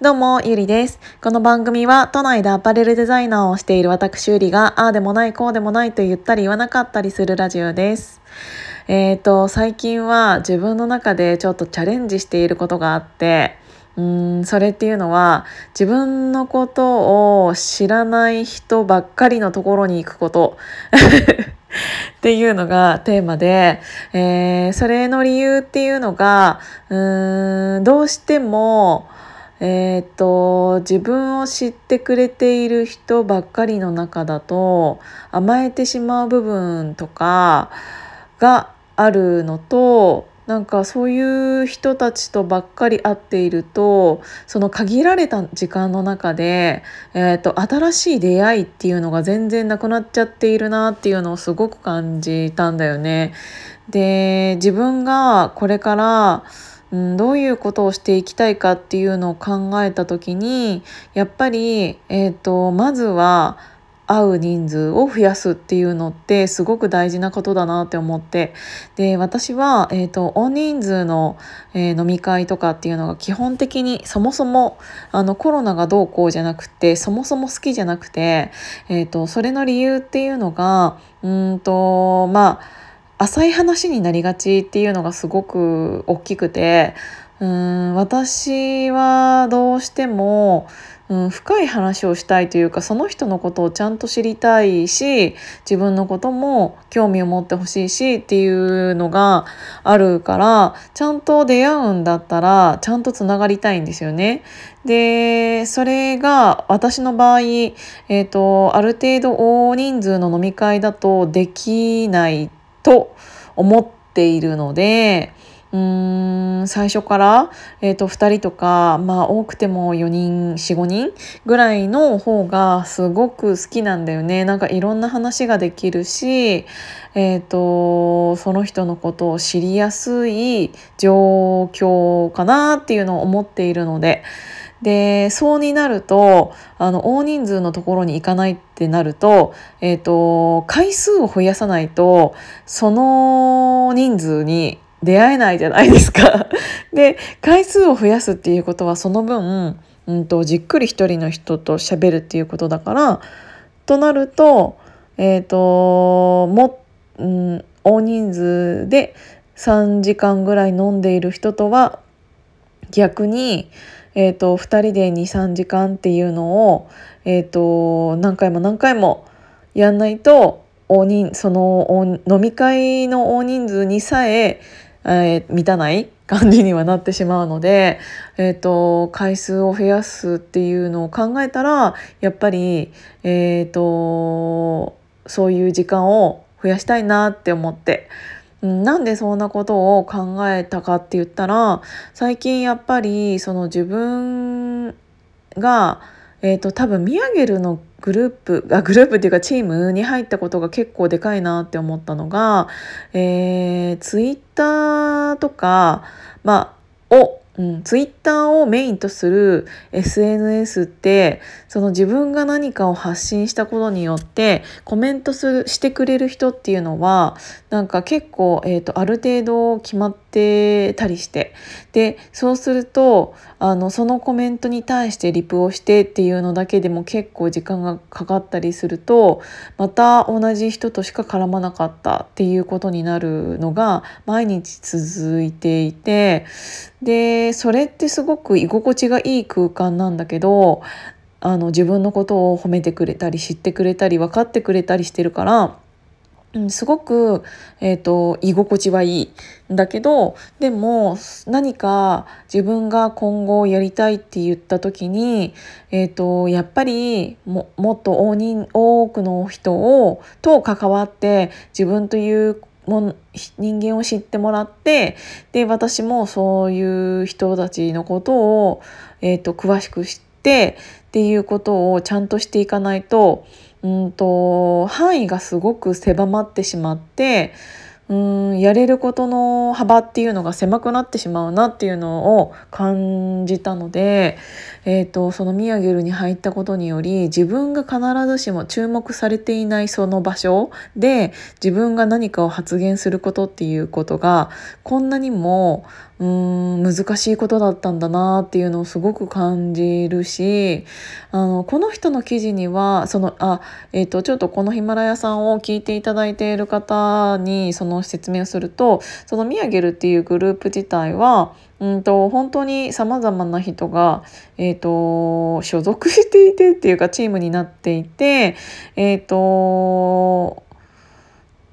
どうも、ゆりです。この番組は、都内でアパレルデザイナーをしている私ゆりが、ああでもない、こうでもないと言ったり言わなかったりするラジオです。えっ、ー、と、最近は自分の中でちょっとチャレンジしていることがあって、うんそれっていうのは自分のことを知らない人ばっかりのところに行くこと っていうのがテーマで、えー、それの理由っていうのがうんどうしてもえー、と自分を知ってくれている人ばっかりの中だと甘えてしまう部分とかがあるのとなんかそういう人たちとばっかり会っているとその限られた時間の中で、えーと、新しい出会いっていうのが全然なくなっちゃっているなっていうのをすごく感じたんだよね。で自分がこれから、うん、どういうことをしていきたいかっていうのを考えた時にやっぱり、えーとまずは会う人数を増やすっていうのってすごく大事なことだなって思って。で私は、えーと、大人数の、えー、飲み会とかっていうのが基本的にそもそもあのコロナがどうこうじゃなくてそもそも好きじゃなくて、えーと、それの理由っていうのがうんとまあ浅い話になりがちっていうのがすごく大きくてうん私はどうしてもうん、深い話をしたいというかその人のことをちゃんと知りたいし自分のことも興味を持ってほしいしっていうのがあるからちゃんと出会うんだったらちゃんとつながりたいんですよね。でそれが私の場合、えーと、ある程度大人数の飲み会だとできないと思っているので。うーん最初から、えーと、2人とか、まあ、多くても4人45人ぐらいの方がすごく好きなんだよねなんかいろんな話ができるし、えーと、その人のことを知りやすい状況かなっていうのを思っているので。でそうになるとあの大人数のところに行かないってなると,、えーと回数を増やさないとその人数に出会えないじゃないですか。で回数を増やすっていうことはその分、うんと、じっくり一人の人と喋るっていうことだからとなるとえ、ー、とも、うん、大人数で3時間ぐらい飲んでいる人とは逆に、えーと、2人で23時間っていうのを、えーと何回も何回もやんないと大人その飲み会の大人数にさええー、満たない感じにはなってしまうので、えーと、回数を増やすっていうのを考えたらやっぱり、えーと、そういう時間を増やしたいなって思って。なんでそんなことを考えたかって言ったら最近やっぱりその自分が、えーと多分ミヤゲルのグループあグループっていうかチームに入ったことが結構でかいなって思ったのが、えー、ツイッターとか、まあ、をうん、ツイッターをメインとする SNS ってその自分が何かを発信したことによってコメントするしてくれる人っていうのはなんか結構、えーと、ある程度決まってたりして。でそうするとあのそのコメントに対してリプをしてっていうのだけでも結構時間がかかったりするとまた同じ人としか絡まなかったっていうことになるのが毎日続いていてでそれってすごく居心地がいい空間なんだけどあの自分のことを褒めてくれたり知ってくれたり分かってくれたりしてるからうん、すごく、えーと、居心地はいいんだけどでも何か自分が今後やりたいって言った時に、えーと、やっぱりももっと大人多くの人をと関わって自分というも人間を知ってもらってで私もそういう人たちのことを、えーと詳しく知ってっていうことをちゃんとしていかないとうんと範囲がすごく狭まってしまってうんやれることの幅っていうのが狭くなってしまうなっていうのを感じたので、えーと、そのミヤゲルに入ったことにより自分が必ずしも注目されていないその場所で自分が何かを発言することっていうことがこんなにもうーん難しいことだったんだなっていうのをすごく感じるしあのこの人の記事にはそのあ、えーと、ちょっとこのヒマラヤさんを聞いていただいている方にその説明をするとそのミヤゲルっていうグループ自体はうんと本当にさまざまな人が、えーと、所属していてっていうかチームになっていてえっ、ー、と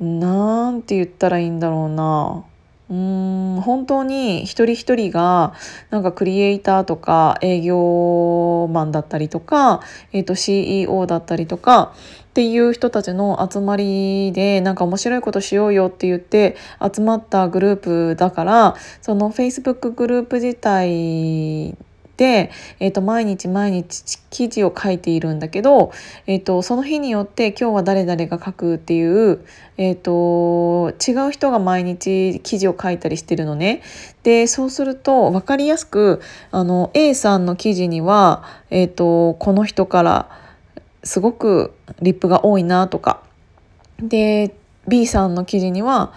なんて言ったらいいんだろうな。うん本当に一人一人がなんかクリエイターとか営業マンだったりとか、えー、と CEO だったりとかっていう人たちの集まりでなんか面白いことしようよって言って集まったグループだからその Facebook グループ自体、えー、と毎日毎日記事を書いているんだけど、えー、とその日によって今日は誰々が書くっていう、えー、と違う人が毎日記事を書いたりしてるのね。でそうすると分かりやすくあの A さんの記事には、えー、とこの人からすごくリップが多いなとかで B さんの記事には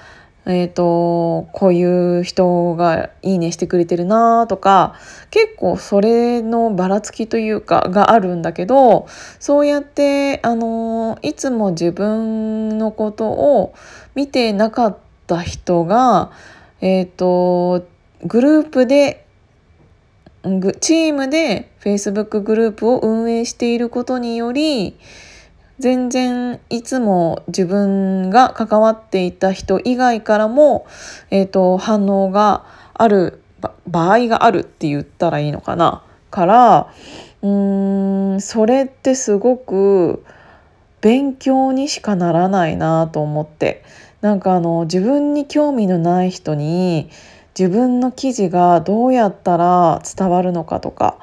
えーと、こういう人がいいねしてくれてるなとか結構それのばらつきというかがあるんだけどそうやってあのいつも自分のことを見てなかった人が、えーと、グループでチームで Facebook グループを運営していることにより全然いつも自分が関わっていた人以外からも、えーと、反応がある場合があるって言ったらいいのかな。からうーんそれってすごく勉強にしかならないなと思って。なんかあの自分に興味のない人に自分の記事がどうやったら伝わるのかとか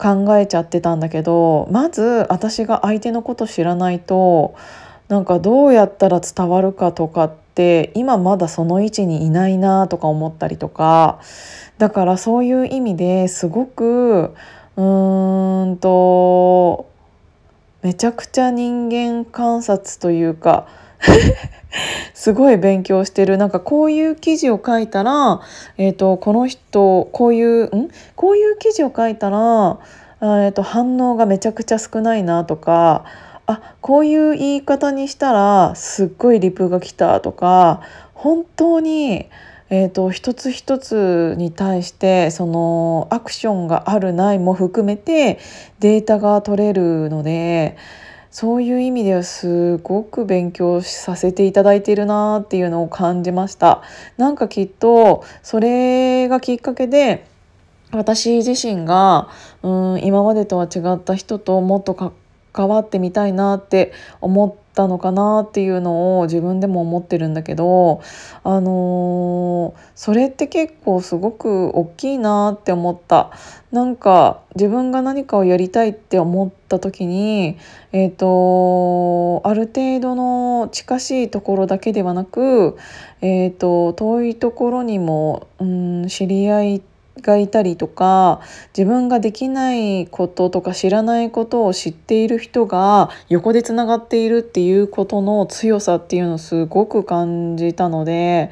考えちゃってたんだけどまず私が相手のこと知らないとなんかどうやったら伝わるかとかって今まだその位置にいないなとか思ったりとかだからそういう意味ですごくうーんとめちゃくちゃ人間観察というか すごい勉強してるなんかこういう記事を書いたら、えーと、この人こういうん？こういう記事を書いたら、えーと、反応がめちゃくちゃ少ないなとかあこういう言い方にしたらすっごいリプが来たとか本当に、えーと一つ一つに対してそのアクションがあるないも含めてデータが取れるので。そういう意味ではすごく勉強させていただいているなっていうのを感じました。なんかきっとそれがきっかけで私自身がうん今までとは違った人ともっと関わってみたいなって思ったのかなっていうのを自分でも思ってるんだけどあのー、それって結構すごく大きいなって思った。なんか自分が何かをやりたいって思った時にえ、ー、とある程度の近しいところだけではなくえ、ー、と遠いところにもうん知り合いってがいたりとか自分ができないこととか知らないことを知っている人が横でつながっているっていうことの強さっていうのをすごく感じたので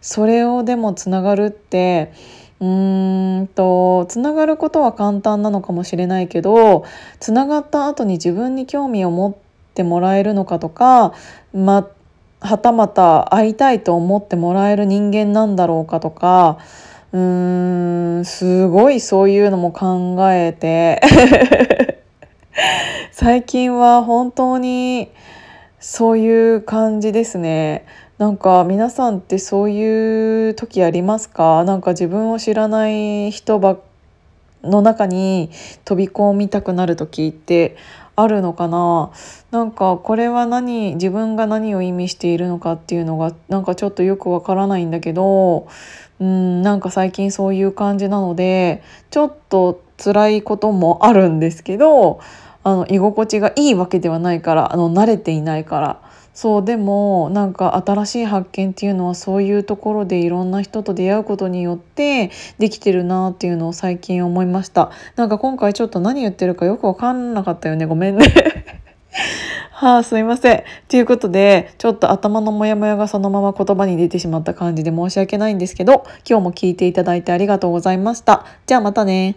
それをでもつながるってうんとつながることは簡単なのかもしれないけどつながった後に自分に興味を持ってもらえるのかとかまはたまた会いたいと思ってもらえる人間なんだろうかとかうーんすごいそういうのも考えて 最近は本当にそういう感じですね。なんか皆さんってそういう時ありますか？なんか自分を知らない人ばの中に飛び込みたくなる時ってあるのかな？なんかこれは何自分が何を意味しているのかっていうのがなんかちょっとよくわからないんだけどうんなんか最近そういう感じなのでちょっと辛いこともあるんですけどあの居心地がいいわけではないからあの慣れていないからそうでもなんか新しい発見っていうのはそういうところでいろんな人と出会うことによってできてるなっていうのを最近思いましたなんか今回ちょっと何言ってるかよく分かんなかったよねごめんね はあ、すいません。ということで、ちょっと頭のモヤモヤがそのまま言葉に出てしまった感じで申し訳ないんですけど、今日も聞いていただいてありがとうございました。じゃあまたね。